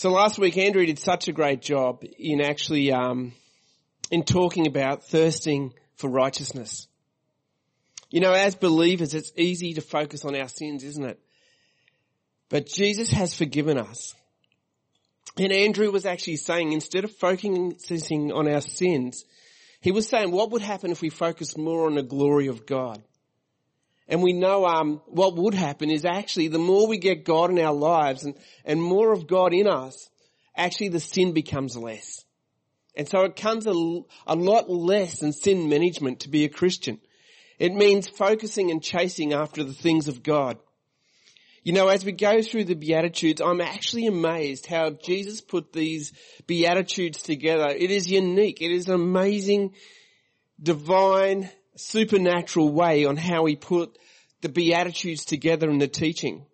So last week Andrew did such a great job in actually, um, in talking about thirsting for righteousness. You know, as believers, it's easy to focus on our sins, isn't it? But Jesus has forgiven us. And Andrew was actually saying instead of focusing on our sins, he was saying what would happen if we focused more on the glory of God? And we know um, what would happen is actually the more we get God in our lives and, and more of God in us, actually the sin becomes less. And so it comes a, a lot less than sin management to be a Christian. It means focusing and chasing after the things of God. You know, as we go through the Beatitudes, I'm actually amazed how Jesus put these Beatitudes together. It is unique. It is an amazing, divine, supernatural way on how he put the Beatitudes together in the teaching.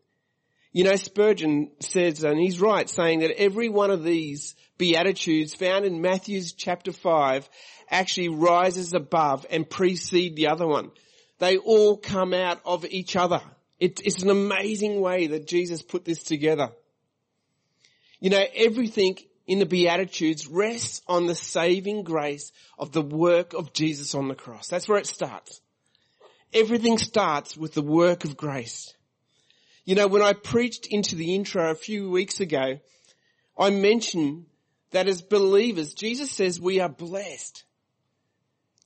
You know, Spurgeon says, and he's right, saying that every one of these Beatitudes found in Matthew's chapter 5 actually rises above and precede the other one. They all come out of each other. It, it's an amazing way that Jesus put this together. You know, everything in the Beatitudes rests on the saving grace of the work of Jesus on the cross. That's where it starts. Everything starts with the work of grace. You know, when I preached into the intro a few weeks ago, I mentioned that as believers, Jesus says we are blessed.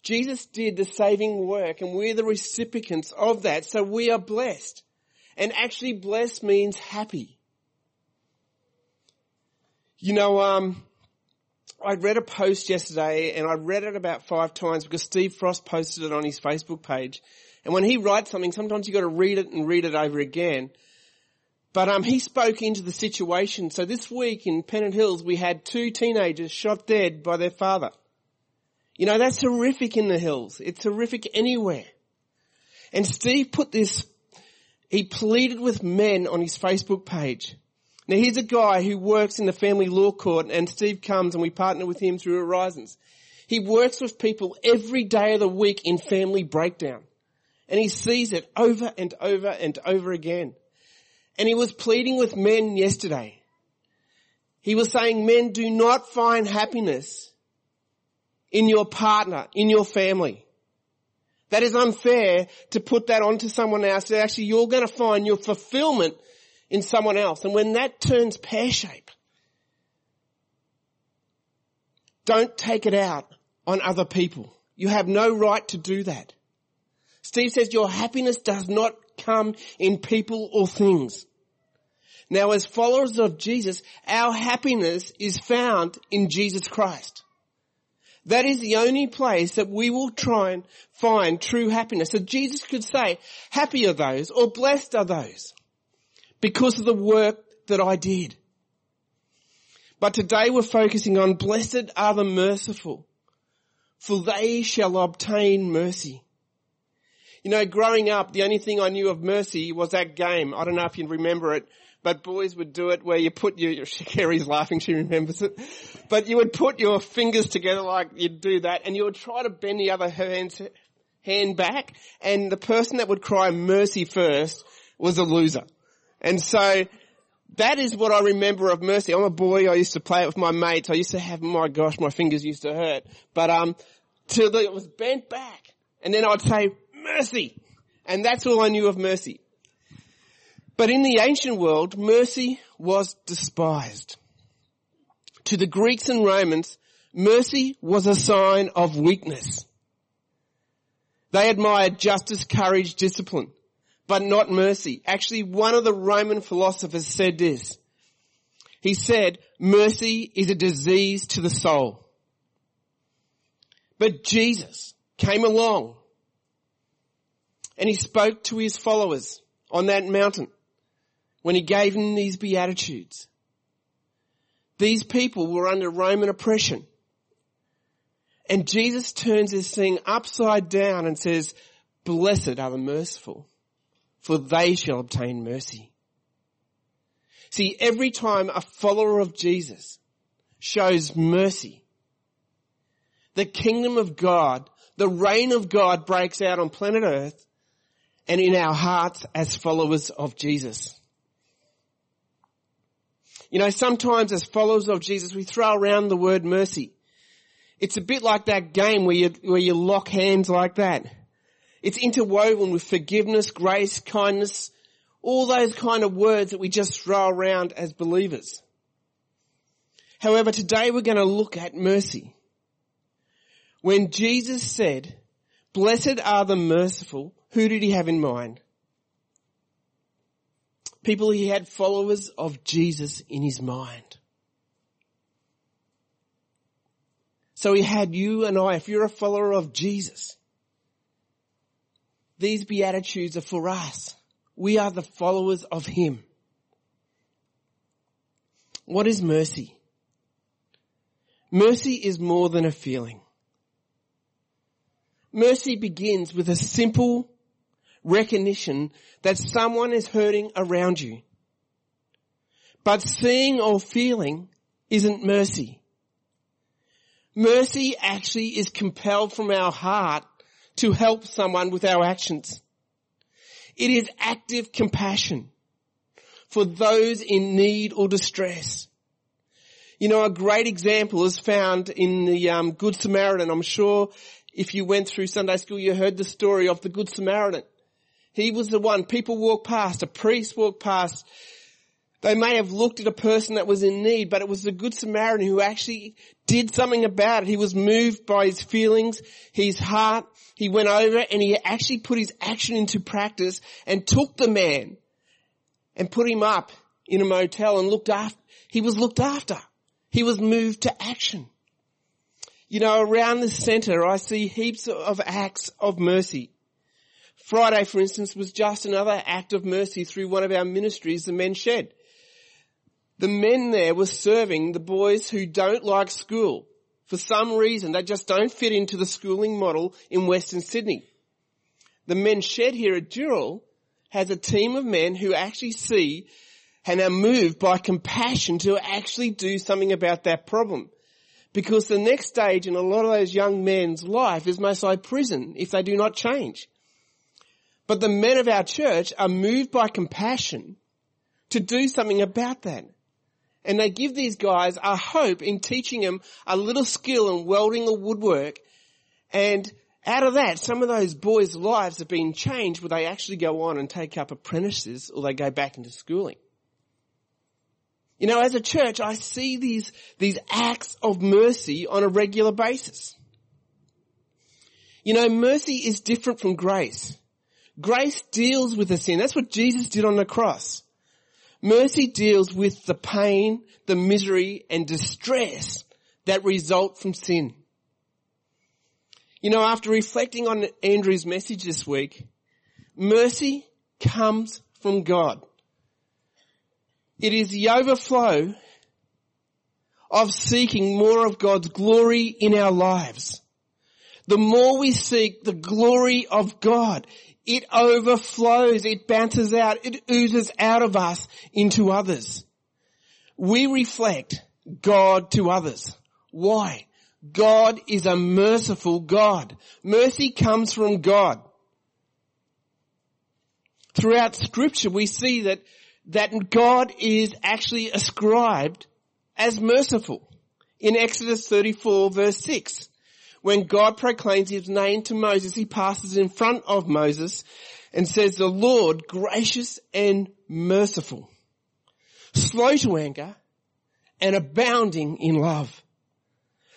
Jesus did the saving work and we're the recipients of that. So we are blessed. And actually blessed means happy. You know, um, I read a post yesterday and I read it about five times because Steve Frost posted it on his Facebook page. And when he writes something, sometimes you got to read it and read it over again. But um, he spoke into the situation. So this week in Pennant Hills, we had two teenagers shot dead by their father. You know, that's horrific in the hills. It's horrific anywhere. And Steve put this, he pleaded with men on his Facebook page. Now here's a guy who works in the family law court and Steve comes and we partner with him through Horizons. He works with people every day of the week in family breakdown. And he sees it over and over and over again. And he was pleading with men yesterday. He was saying men do not find happiness in your partner, in your family. That is unfair to put that onto someone else. Actually, you're going to find your fulfillment in someone else. And when that turns pear-shaped, don't take it out on other people. You have no right to do that. Steve says your happiness does not come in people or things. Now as followers of Jesus, our happiness is found in Jesus Christ. That is the only place that we will try and find true happiness. So Jesus could say, happy are those or blessed are those because of the work that I did. But today we're focusing on blessed are the merciful for they shall obtain mercy. You know, growing up, the only thing I knew of mercy was that game. I don't know if you remember it but boys would do it where you put your, Carrie's laughing, she remembers it, but you would put your fingers together like you'd do that and you would try to bend the other hand's, hand back and the person that would cry mercy first was a loser. And so that is what I remember of mercy. I'm a boy, I used to play it with my mates, I used to have, my gosh, my fingers used to hurt, but um, till it was bent back and then I'd say mercy. And that's all I knew of mercy. But in the ancient world, mercy was despised. To the Greeks and Romans, mercy was a sign of weakness. They admired justice, courage, discipline, but not mercy. Actually, one of the Roman philosophers said this. He said, mercy is a disease to the soul. But Jesus came along and he spoke to his followers on that mountain when he gave them these beatitudes. These people were under Roman oppression. And Jesus turns this thing upside down and says, blessed are the merciful, for they shall obtain mercy. See, every time a follower of Jesus shows mercy, the kingdom of God, the reign of God breaks out on planet earth and in our hearts as followers of Jesus. You know, sometimes as followers of Jesus, we throw around the word mercy. It's a bit like that game where you, where you lock hands like that. It's interwoven with forgiveness, grace, kindness, all those kind of words that we just throw around as believers. However, today we're going to look at mercy. When Jesus said, blessed are the merciful, who did he have in mind? People he had followers of Jesus in his mind. So he had you and I, if you're a follower of Jesus, these Beatitudes are for us. We are the followers of him. What is mercy? Mercy is more than a feeling. Mercy begins with a simple recognition that someone is hurting around you. But seeing or feeling isn't mercy. Mercy actually is compelled from our heart to help someone with our actions. It is active compassion for those in need or distress. You know, a great example is found in the um, Good Samaritan. I'm sure if you went through Sunday school, you heard the story of the Good Samaritan. He was the one. People walked past. A priest walked past. They may have looked at a person that was in need, but it was the Good Samaritan who actually did something about it. He was moved by his feelings, his heart. He went over and he actually put his action into practice and took the man and put him up in a motel and looked after, he was looked after. He was moved to action. You know, around the center I see heaps of acts of mercy. Friday, for instance, was just another act of mercy through one of our ministries, the Men's Shed. The men there were serving the boys who don't like school. For some reason, they just don't fit into the schooling model in Western Sydney. The Men's Shed here at Dural has a team of men who actually see and are moved by compassion to actually do something about that problem. Because the next stage in a lot of those young men's life is most like prison if they do not change. But the men of our church are moved by compassion to do something about that. And they give these guys a hope in teaching them a little skill in welding or woodwork. And out of that, some of those boys' lives have been changed where they actually go on and take up apprentices or they go back into schooling. You know, as a church, I see these, these acts of mercy on a regular basis. You know, mercy is different from grace. Grace deals with the sin. That's what Jesus did on the cross. Mercy deals with the pain, the misery and distress that result from sin. You know, after reflecting on Andrew's message this week, mercy comes from God. It is the overflow of seeking more of God's glory in our lives. The more we seek the glory of God, it overflows, it bounces out, it oozes out of us into others. We reflect God to others. Why? God is a merciful God. Mercy comes from God. Throughout scripture we see that, that God is actually ascribed as merciful. In Exodus 34 verse 6, when God proclaims his name to Moses, he passes in front of Moses and says, the Lord gracious and merciful, slow to anger and abounding in love.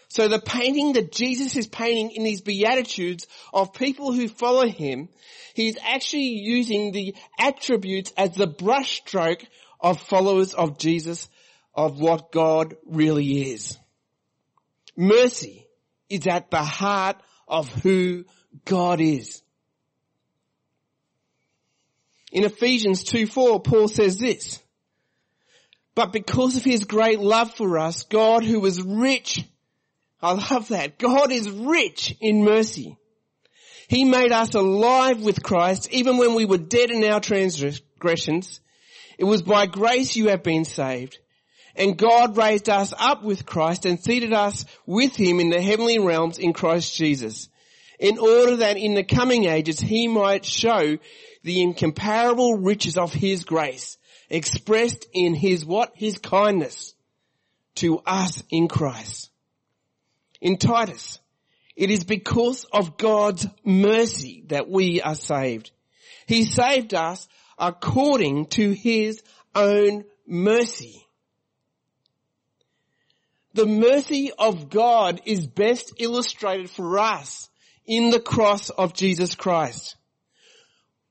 So the painting that Jesus is painting in these Beatitudes of people who follow him, he's actually using the attributes as the brushstroke of followers of Jesus of what God really is. Mercy is at the heart of who God is. In Ephesians 2 4, Paul says this, but because of his great love for us, God who was rich, I love that, God is rich in mercy. He made us alive with Christ even when we were dead in our transgressions. It was by grace you have been saved. And God raised us up with Christ and seated us with him in the heavenly realms in Christ Jesus, in order that in the coming ages he might show the incomparable riches of his grace expressed in his what? His kindness to us in Christ. In Titus, it is because of God's mercy that we are saved. He saved us according to his own mercy. The mercy of God is best illustrated for us in the cross of Jesus Christ.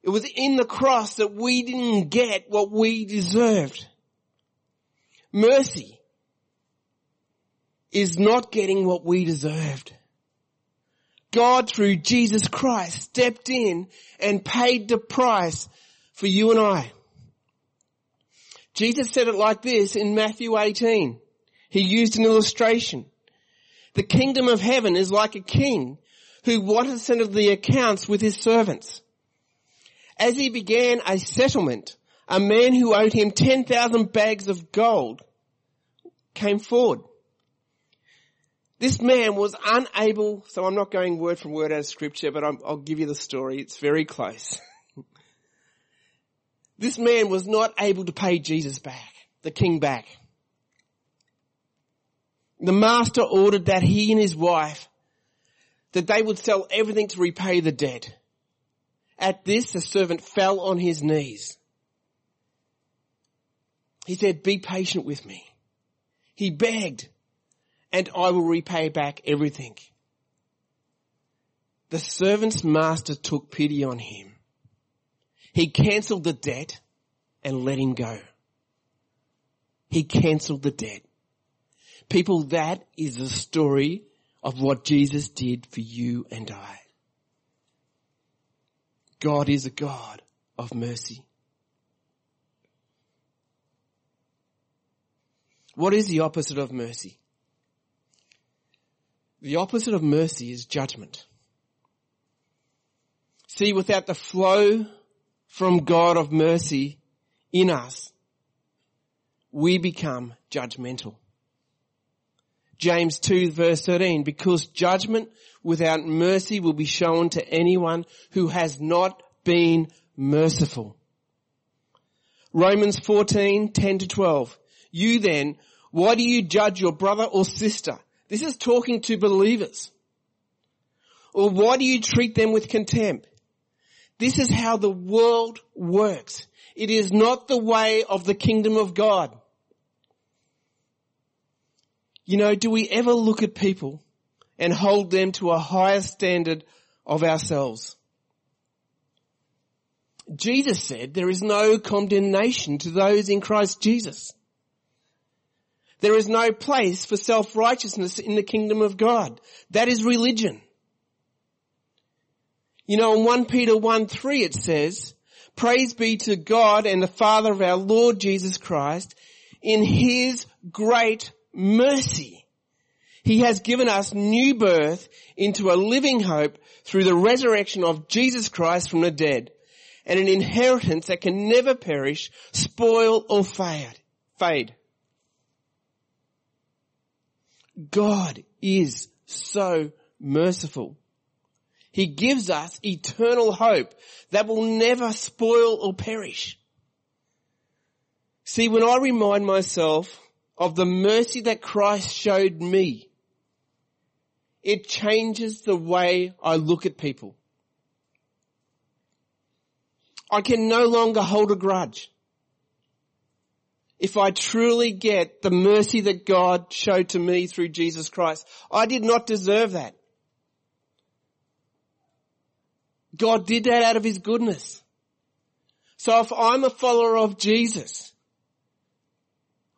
It was in the cross that we didn't get what we deserved. Mercy is not getting what we deserved. God through Jesus Christ stepped in and paid the price for you and I. Jesus said it like this in Matthew 18. He used an illustration. The kingdom of heaven is like a king who wanted to settle the accounts with his servants. As he began a settlement, a man who owed him 10,000 bags of gold came forward. This man was unable, so I'm not going word from word out of scripture, but i will give you the story. It's very close. this man was not able to pay Jesus back, the king back. The master ordered that he and his wife, that they would sell everything to repay the debt. At this, the servant fell on his knees. He said, be patient with me. He begged and I will repay back everything. The servant's master took pity on him. He cancelled the debt and let him go. He cancelled the debt. People, that is the story of what Jesus did for you and I. God is a God of mercy. What is the opposite of mercy? The opposite of mercy is judgment. See, without the flow from God of mercy in us, we become judgmental. James 2 verse 13, because judgment without mercy will be shown to anyone who has not been merciful. Romans 14, 10 to 12. You then, why do you judge your brother or sister? This is talking to believers. Or why do you treat them with contempt? This is how the world works. It is not the way of the kingdom of God. You know, do we ever look at people and hold them to a higher standard of ourselves? Jesus said there is no condemnation to those in Christ Jesus. There is no place for self-righteousness in the kingdom of God. That is religion. You know, in 1 Peter 1 3 it says, Praise be to God and the Father of our Lord Jesus Christ. In His great mercy, He has given us new birth into a living hope through the resurrection of Jesus Christ from the dead and an inheritance that can never perish, spoil or fade. God is so merciful. He gives us eternal hope that will never spoil or perish. See, when I remind myself of the mercy that Christ showed me, it changes the way I look at people. I can no longer hold a grudge if I truly get the mercy that God showed to me through Jesus Christ. I did not deserve that. God did that out of His goodness. So if I'm a follower of Jesus,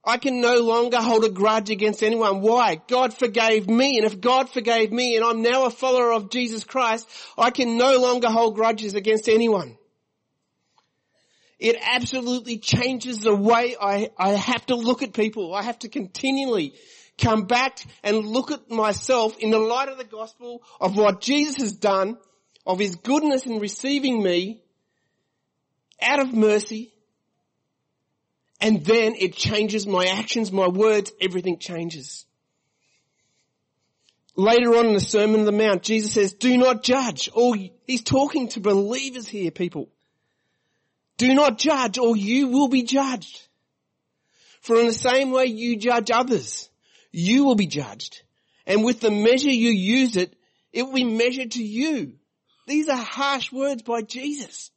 I can no longer hold a grudge against anyone. Why? God forgave me, and if God forgave me and I'm now a follower of Jesus Christ, I can no longer hold grudges against anyone. It absolutely changes the way I, I have to look at people. I have to continually come back and look at myself in the light of the gospel of what Jesus has done, of his goodness in receiving me out of mercy. And then it changes my actions, my words, everything changes. Later on in the Sermon on the Mount, Jesus says, do not judge. Or he's talking to believers here, people. Do not judge or you will be judged. For in the same way you judge others, you will be judged. And with the measure you use it, it will be measured to you. These are harsh words by Jesus.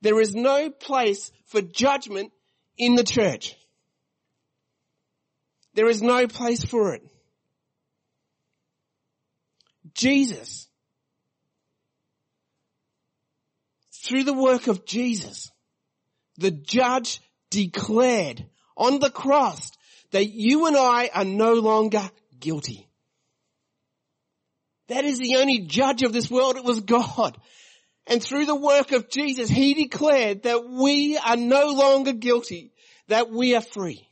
There is no place for judgment in the church. There is no place for it. Jesus, through the work of Jesus, the judge declared on the cross that you and I are no longer guilty. That is the only judge of this world. It was God. And through the work of Jesus, He declared that we are no longer guilty, that we are free.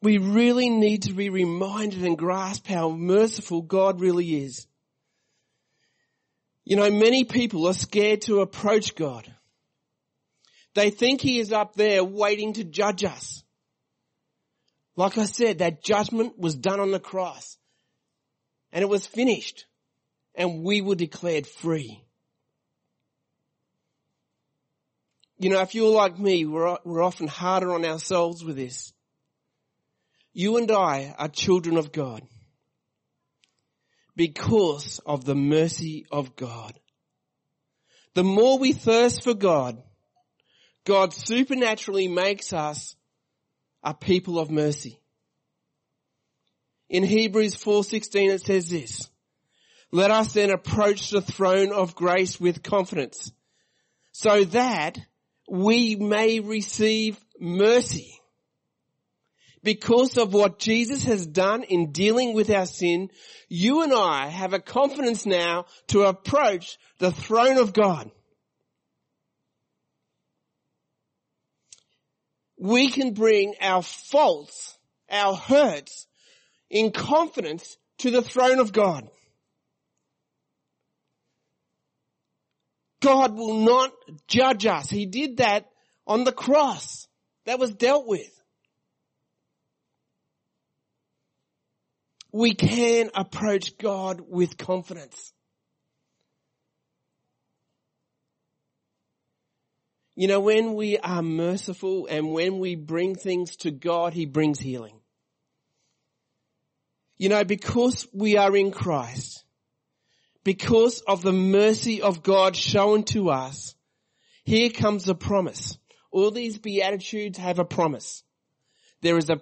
We really need to be reminded and grasp how merciful God really is. You know, many people are scared to approach God. They think He is up there waiting to judge us. Like I said, that judgment was done on the cross and it was finished and we were declared free. You know, if you're like me, we're, we're often harder on ourselves with this. You and I are children of God because of the mercy of God. The more we thirst for God, God supernaturally makes us a people of mercy. In Hebrews 4:16 it says this, let us then approach the throne of grace with confidence so that we may receive mercy. Because of what Jesus has done in dealing with our sin, you and I have a confidence now to approach the throne of God. We can bring our faults, our hurts, in confidence to the throne of God. God will not judge us. He did that on the cross. That was dealt with. We can approach God with confidence. You know, when we are merciful and when we bring things to God, He brings healing. You know, because we are in Christ, because of the mercy of God shown to us, here comes the promise. All these Beatitudes have a promise. There is a,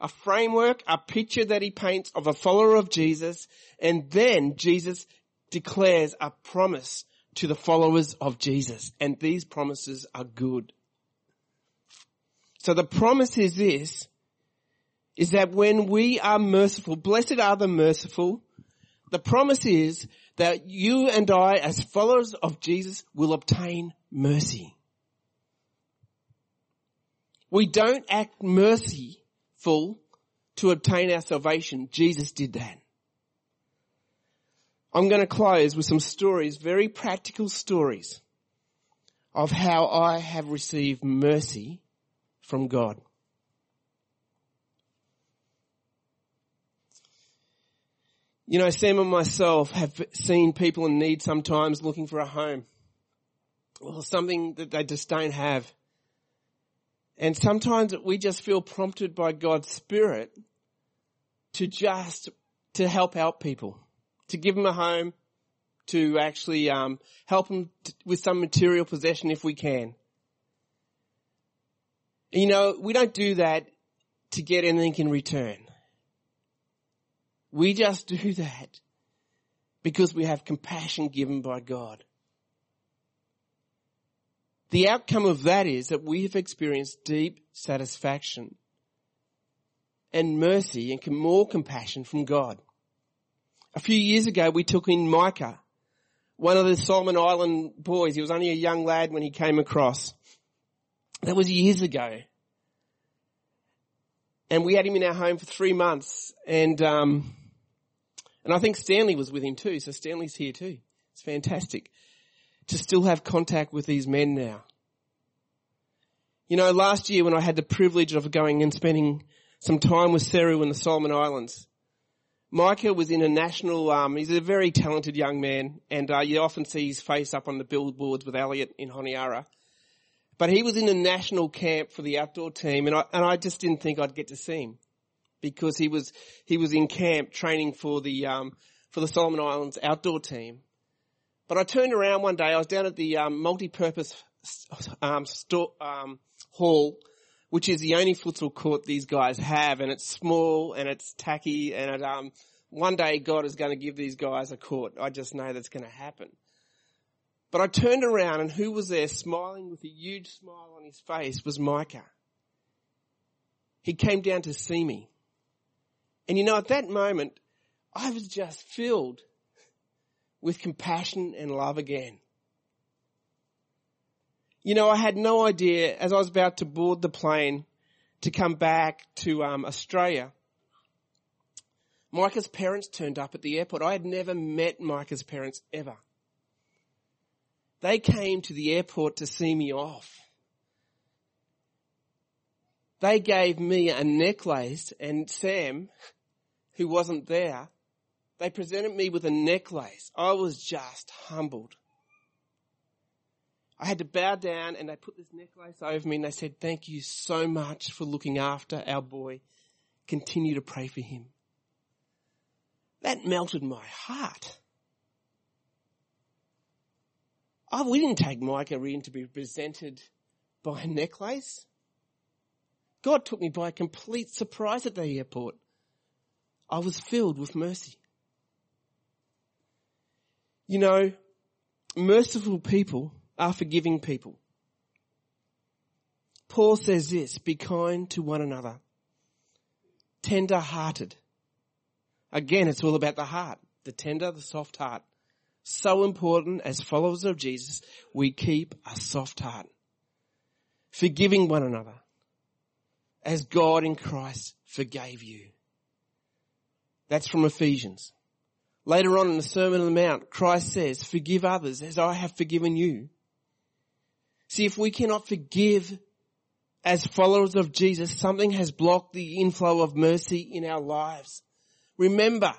a framework, a picture that he paints of a follower of Jesus, and then Jesus declares a promise to the followers of Jesus. And these promises are good. So the promise is this, is that when we are merciful, blessed are the merciful, the promise is that you and I as followers of Jesus will obtain mercy. We don't act merciful to obtain our salvation. Jesus did that. I'm going to close with some stories, very practical stories of how I have received mercy from God. You know, Sam and myself have seen people in need sometimes looking for a home. or something that they just don't have. And sometimes we just feel prompted by God's Spirit to just, to help out people, to give them a home, to actually um, help them t- with some material possession if we can. You know, we don't do that to get anything in return. We just do that because we have compassion given by God. The outcome of that is that we have experienced deep satisfaction and mercy and more compassion from God. A few years ago we took in Micah, one of the Solomon Island boys. He was only a young lad when he came across. That was years ago. And we had him in our home for three months and um, and I think Stanley was with him too, so Stanley's here too. It's fantastic to still have contact with these men now. You know, last year when I had the privilege of going and spending some time with Seru in the Solomon Islands, Micah was in a national, um, he's a very talented young man and uh, you often see his face up on the billboards with Elliot in Honiara. But he was in a national camp for the outdoor team and I, and I just didn't think I'd get to see him because he was, he was in camp training for the, um, for the Solomon Islands outdoor team. But I turned around one day, I was down at the um, multi-purpose um, store, um, hall which is the only futsal court these guys have, and it's small and it's tacky, and it, um, one day God is going to give these guys a court. I just know that's going to happen. But I turned around, and who was there, smiling with a huge smile on his face, was Micah. He came down to see me, and you know, at that moment, I was just filled with compassion and love again. You know, I had no idea as I was about to board the plane to come back to um, Australia. Micah's parents turned up at the airport. I had never met Micah's parents ever. They came to the airport to see me off. They gave me a necklace and Sam, who wasn't there, they presented me with a necklace. I was just humbled. I had to bow down and they put this necklace over me and they said, thank you so much for looking after our boy. Continue to pray for him. That melted my heart. Oh, we didn't take Micah in to be presented by a necklace. God took me by a complete surprise at the airport. I was filled with mercy. You know, merciful people are forgiving people. Paul says this, be kind to one another. Tender hearted. Again, it's all about the heart. The tender, the soft heart. So important as followers of Jesus, we keep a soft heart. Forgiving one another. As God in Christ forgave you. That's from Ephesians. Later on in the Sermon on the Mount, Christ says, forgive others as I have forgiven you. See, if we cannot forgive as followers of Jesus, something has blocked the inflow of mercy in our lives. Remember,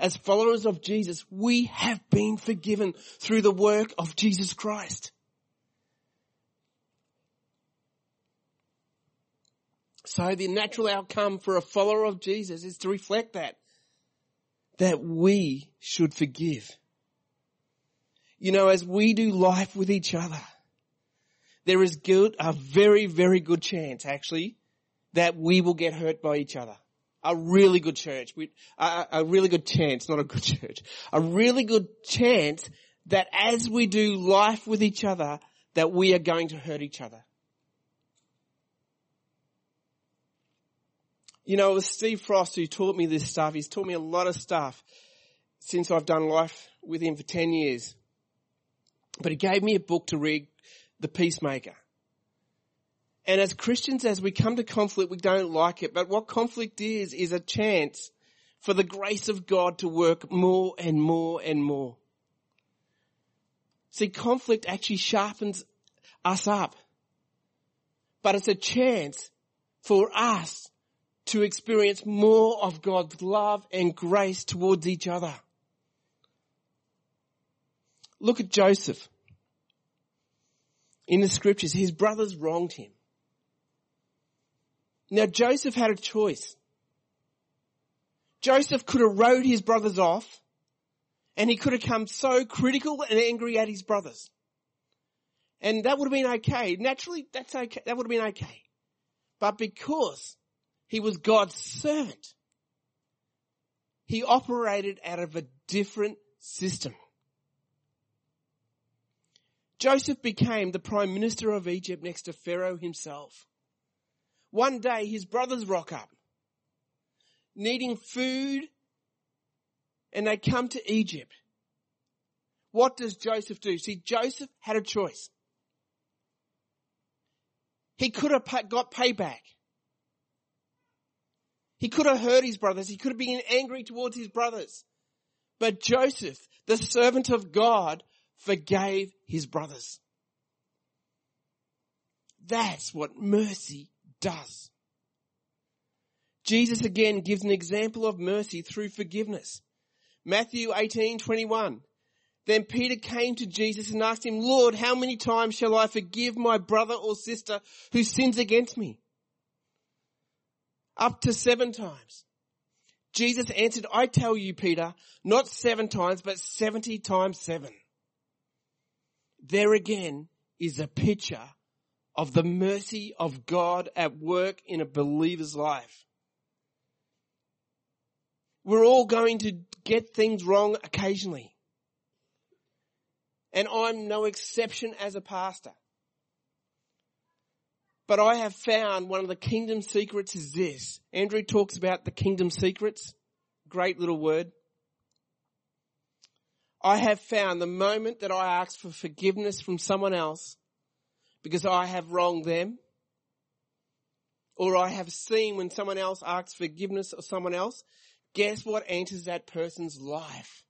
as followers of Jesus, we have been forgiven through the work of Jesus Christ. So the natural outcome for a follower of Jesus is to reflect that. That we should forgive. You know, as we do life with each other, there is good, a very, very good chance actually that we will get hurt by each other. A really good church, a, a really good chance, not a good church, a really good chance that as we do life with each other, that we are going to hurt each other. You know, it was Steve Frost who taught me this stuff. He's taught me a lot of stuff since I've done life with him for 10 years. But he gave me a book to read the peacemaker. And as Christians, as we come to conflict, we don't like it. But what conflict is, is a chance for the grace of God to work more and more and more. See, conflict actually sharpens us up. But it's a chance for us to experience more of God's love and grace towards each other. Look at Joseph in the scriptures, his brothers wronged him. Now Joseph had a choice. Joseph could have rode his brothers off and he could have come so critical and angry at his brothers. And that would have been okay. Naturally, that's okay. That would have been okay. But because he was God's servant, he operated out of a different system. Joseph became the prime minister of Egypt next to Pharaoh himself. One day his brothers rock up, needing food, and they come to Egypt. What does Joseph do? See, Joseph had a choice. He could have got payback. He could have hurt his brothers. He could have been angry towards his brothers. But Joseph, the servant of God, forgave his brothers. That's what mercy does. Jesus again gives an example of mercy through forgiveness. Matthew 18:21. Then Peter came to Jesus and asked him, Lord, how many times shall I forgive my brother or sister who sins against me? Up to seven times. Jesus answered, I tell you, Peter, not seven times, but 70 times seven. There again is a picture of the mercy of God at work in a believer's life. We're all going to get things wrong occasionally. And I'm no exception as a pastor. But I have found one of the kingdom secrets is this. Andrew talks about the kingdom secrets. Great little word. I have found the moment that I ask for forgiveness from someone else because I have wronged them, or I have seen when someone else asks forgiveness of someone else, guess what enters that person's life?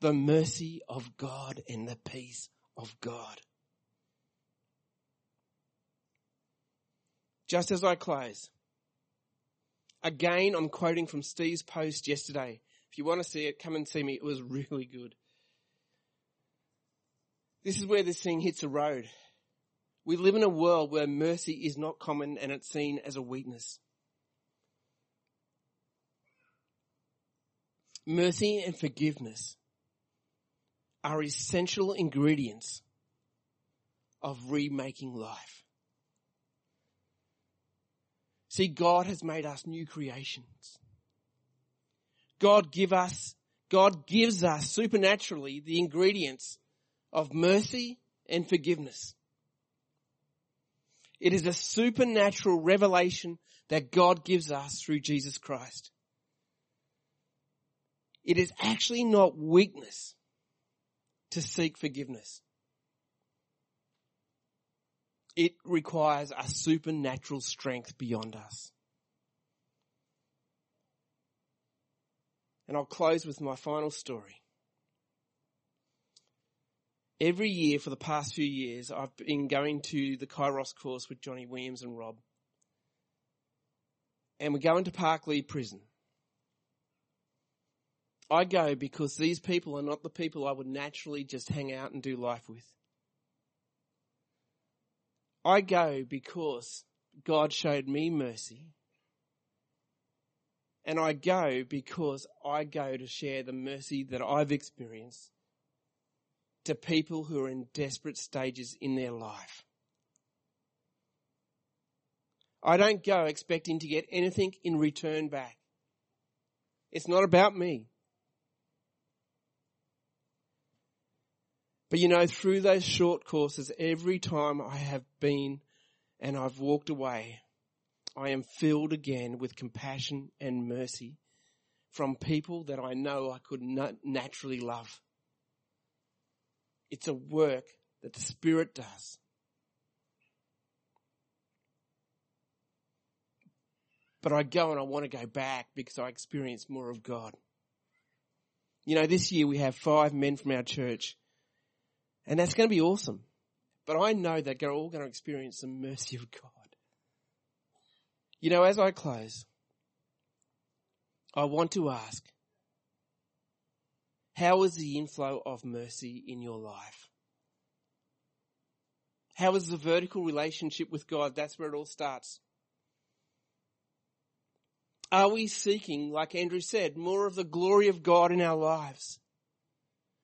The mercy of God and the peace of God. Just as I close, again I'm quoting from Steve's post yesterday. If you want to see it, come and see me. It was really good. This is where this thing hits a road. We live in a world where mercy is not common and it's seen as a weakness. Mercy and forgiveness are essential ingredients of remaking life. See, God has made us new creations. God give us, God gives us supernaturally the ingredients of mercy and forgiveness. It is a supernatural revelation that God gives us through Jesus Christ. It is actually not weakness to seek forgiveness. It requires a supernatural strength beyond us. And I'll close with my final story. Every year for the past few years, I've been going to the Kairos course with Johnny Williams and Rob. And we go into Parklea prison. I go because these people are not the people I would naturally just hang out and do life with. I go because God showed me mercy. And I go because I go to share the mercy that I've experienced to people who are in desperate stages in their life. I don't go expecting to get anything in return back. It's not about me. But you know, through those short courses, every time I have been and I've walked away, I am filled again with compassion and mercy from people that I know I could not naturally love. It's a work that the Spirit does. But I go and I want to go back because I experience more of God. You know, this year we have five men from our church and that's going to be awesome. But I know that they're all going to experience the mercy of God. You know, as I close, I want to ask, how is the inflow of mercy in your life? How is the vertical relationship with God? That's where it all starts. Are we seeking, like Andrew said, more of the glory of God in our lives?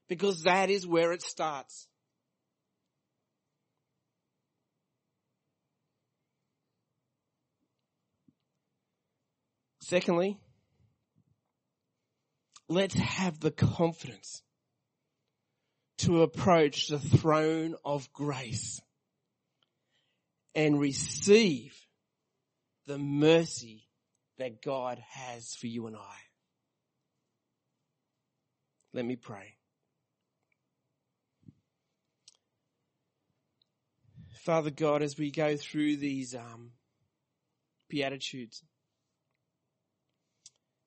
Because that is where it starts. Secondly, let's have the confidence to approach the throne of grace and receive the mercy that God has for you and I. Let me pray. Father God, as we go through these um, Beatitudes,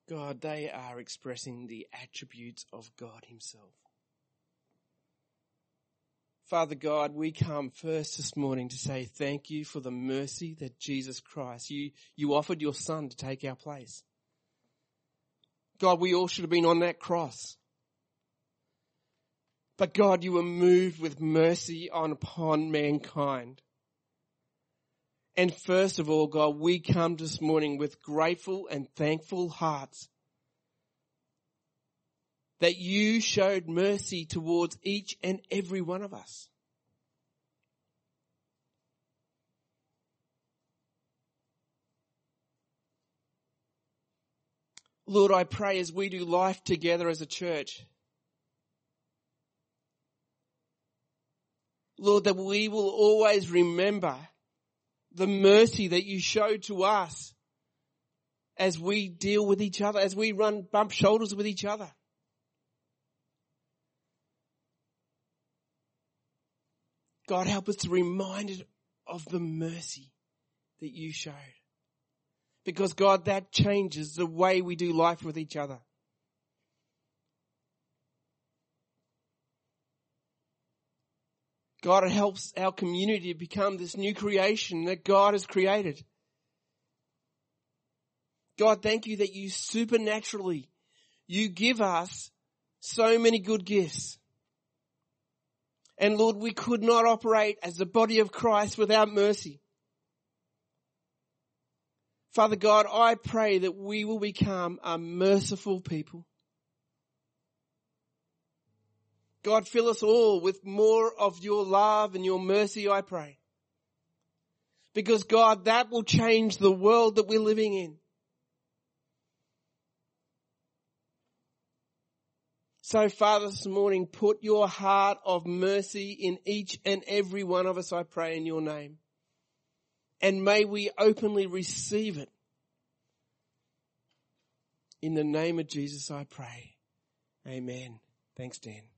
God, they are expressing the attributes of God Himself. Father God, we come first this morning to say thank you for the mercy that Jesus Christ, you, you offered your son to take our place. God, we all should have been on that cross. But God, you were moved with mercy on upon mankind. And first of all, God, we come this morning with grateful and thankful hearts that you showed mercy towards each and every one of us. Lord, I pray as we do life together as a church, Lord, that we will always remember the mercy that you showed to us as we deal with each other, as we run bump shoulders with each other. God, help us to be reminded of the mercy that you showed. Because God, that changes the way we do life with each other. God, it helps our community become this new creation that God has created. God, thank you that you supernaturally, you give us so many good gifts. And Lord, we could not operate as the body of Christ without mercy. Father God, I pray that we will become a merciful people. God, fill us all with more of your love and your mercy, I pray. Because God, that will change the world that we're living in. So Father, this morning, put your heart of mercy in each and every one of us, I pray in your name. And may we openly receive it. In the name of Jesus, I pray. Amen. Thanks, Dan.